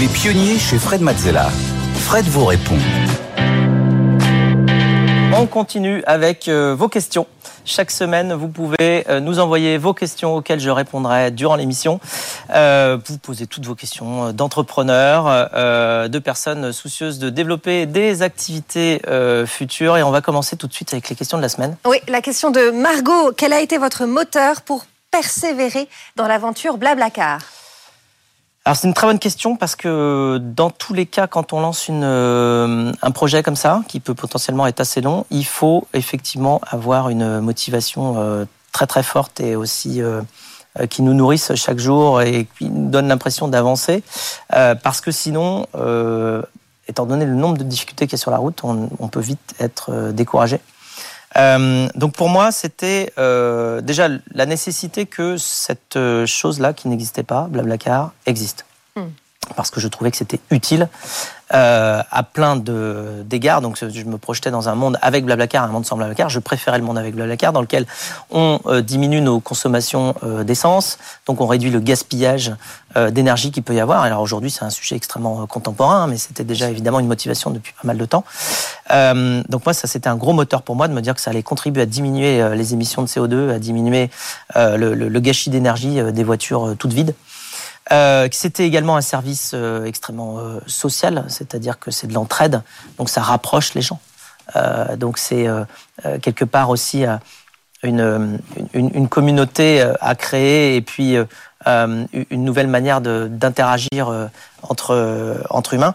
Les pionniers chez Fred Mazzella. Fred vous répond. On continue avec euh, vos questions. Chaque semaine, vous pouvez euh, nous envoyer vos questions auxquelles je répondrai durant l'émission. Euh, vous posez toutes vos questions d'entrepreneurs, de personnes soucieuses de développer des activités futures. Et on va commencer tout de suite avec les questions de la semaine. Oui, la question de Margot. Quel a été votre moteur pour persévérer dans l'aventure Blablacar? Alors c'est une très bonne question parce que dans tous les cas, quand on lance une, euh, un projet comme ça, qui peut potentiellement être assez long, il faut effectivement avoir une motivation euh, très très forte et aussi euh, qui nous nourrisse chaque jour et qui nous donne l'impression d'avancer. parce que sinon, étant donné le nombre de difficultés qu'il y a sur la route, on, on peut vite être découragé. Euh, donc pour moi, c'était euh, déjà la nécessité que cette euh, chose-là qui n'existait pas, Blablacar, existe. Hmm. Parce que je trouvais que c'était utile euh, à plein d'égards. Donc je me projetais dans un monde avec Blablacar, un monde sans Blablacar. Je préférais le monde avec Blablacar, dans lequel on euh, diminue nos consommations euh, d'essence, donc on réduit le gaspillage d'énergie qu'il peut y avoir. Alors aujourd'hui, c'est un sujet extrêmement contemporain, mais c'était déjà évidemment une motivation depuis pas mal de temps. donc moi, ça c'était un gros moteur pour moi de me dire que ça allait contribuer à diminuer les émissions de CO2, à diminuer le, le, gâchis d'énergie des voitures toutes vides. Euh, C'était également un service euh, extrêmement euh, social, c'est-à-dire que c'est de l'entraide, donc ça rapproche les gens. Euh, donc c'est euh, quelque part aussi une, une, une, communauté à créer et puis une nouvelle manière d'interagir entre, entre humains.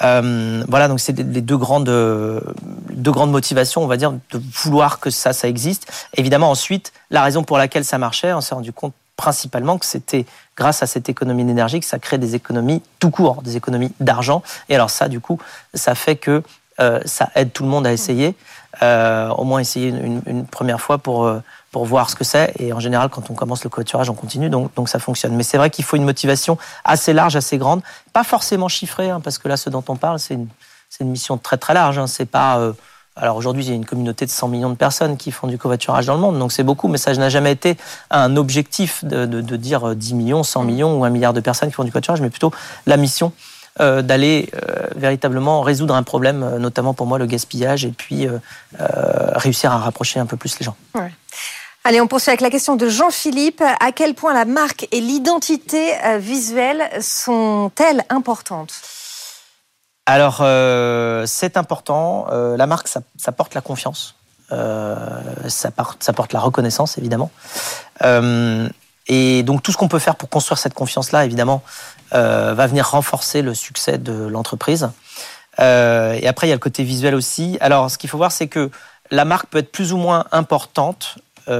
voilà, donc c'est les deux grandes, deux grandes motivations, on va dire, de vouloir que ça, ça existe. Évidemment, ensuite, la raison pour laquelle ça marchait, on s'est rendu compte principalement que c'était grâce à cette économie d'énergie que ça crée des économies tout court, des économies d'argent. Et alors ça, du coup, ça fait que euh, ça aide tout le monde à essayer, euh, au moins essayer une, première fois pour, euh, pour voir ce que c'est. Et en général, quand on commence le covoiturage, on continue, donc, donc ça fonctionne. Mais c'est vrai qu'il faut une motivation assez large, assez grande, pas forcément chiffrée, hein, parce que là, ce dont on parle, c'est une, une mission très très large. Hein. C'est pas alors aujourd'hui, il y a une communauté de 100 millions de personnes qui font du covoiturage dans le monde, donc c'est beaucoup, mais ça n'a jamais été un objectif de, dire 10 millions, 100 millions ou un milliard de personnes qui font du covoiturage, mais plutôt la mission euh, d'aller euh, véritablement résoudre un problème, euh, notamment pour moi le gaspillage, et puis réussir à rapprocher un peu plus les gens. Allez, on poursuit avec la question de Jean-Philippe. À quel point la marque et l'identité visuelle sont-elles importantes? Alors, euh, c'est important. Euh, la marque, ça, porte la confiance. Euh, ça, porte, la reconnaissance, évidemment. Et donc, tout ce qu'on peut faire pour construire cette confiance-là, évidemment, va venir renforcer le succès de l'entreprise. et après, il y a le côté visuel aussi. Alors, ce qu'il faut voir, c'est que la marque peut être plus ou moins importante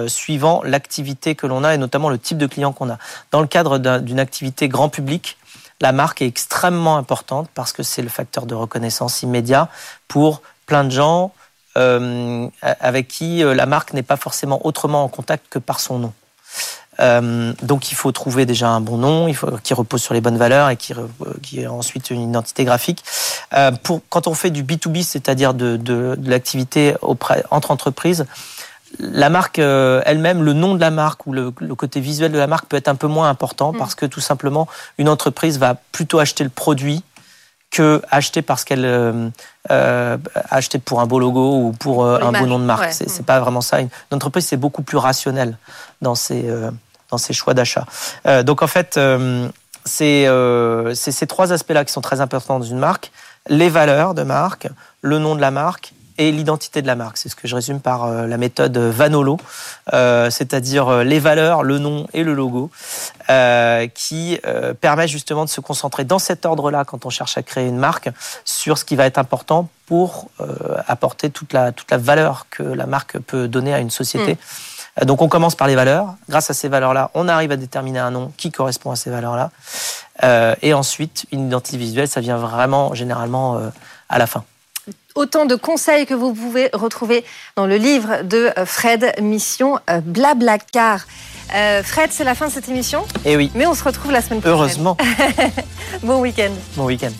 suivant l'activité que l'on a et notamment le type de client qu'on a. Dans le cadre d'une activité grand public, la marque est extrêmement importante parce que c'est le facteur de reconnaissance immédiat pour plein de gens euh, avec qui euh, la marque n'est pas forcément autrement en contact que par son nom. Euh, donc il faut trouver déjà un bon nom, qui repose sur les bonnes valeurs et qui, qui ensuite une identité graphique. pour quand on fait du B2B, c'est-à-dire de, de, de l'activité entre entreprises, la marque euh, elle-même, le nom de la marque ou le, côté visuel de la marque peut être un peu moins important mm. parce que tout simplement, une entreprise va plutôt acheter le produit que acheter parce qu'elle euh, euh acheter pour un beau logo ou pour euh, un beau nom de marque. C'est mm. pas vraiment ça. Une, entreprise c'est beaucoup plus rationnel dans ses dans ses choix d'achat. donc en fait, c'est ces trois aspects-là qui sont très importants dans une marque les valeurs de marque, le nom de la marque et l'identité de la marque. C'est ce que je résume par euh, la méthode Vanolo, euh, c'est-à-dire euh, les valeurs, le nom et le logo, qui permet justement de se concentrer dans cet ordre-là quand on cherche à créer une marque sur ce qui va être important pour apporter toute la, toute la valeur que la marque peut donner à une société. Mm. Donc on commence par les valeurs. Grâce à ces valeurs-là, on arrive à déterminer un nom qui correspond à ces valeurs-là. et ensuite, une identité visuelle, ça vient vraiment généralement à la fin autant de conseils que vous pouvez retrouver dans le livre de euh, Fred, Mission euh, Blablacar. Euh, Fred, c'est la fin de cette émission? Eh oui. Mais on se retrouve la semaine prochaine. Heureusement. bon week-end. Bon week-end.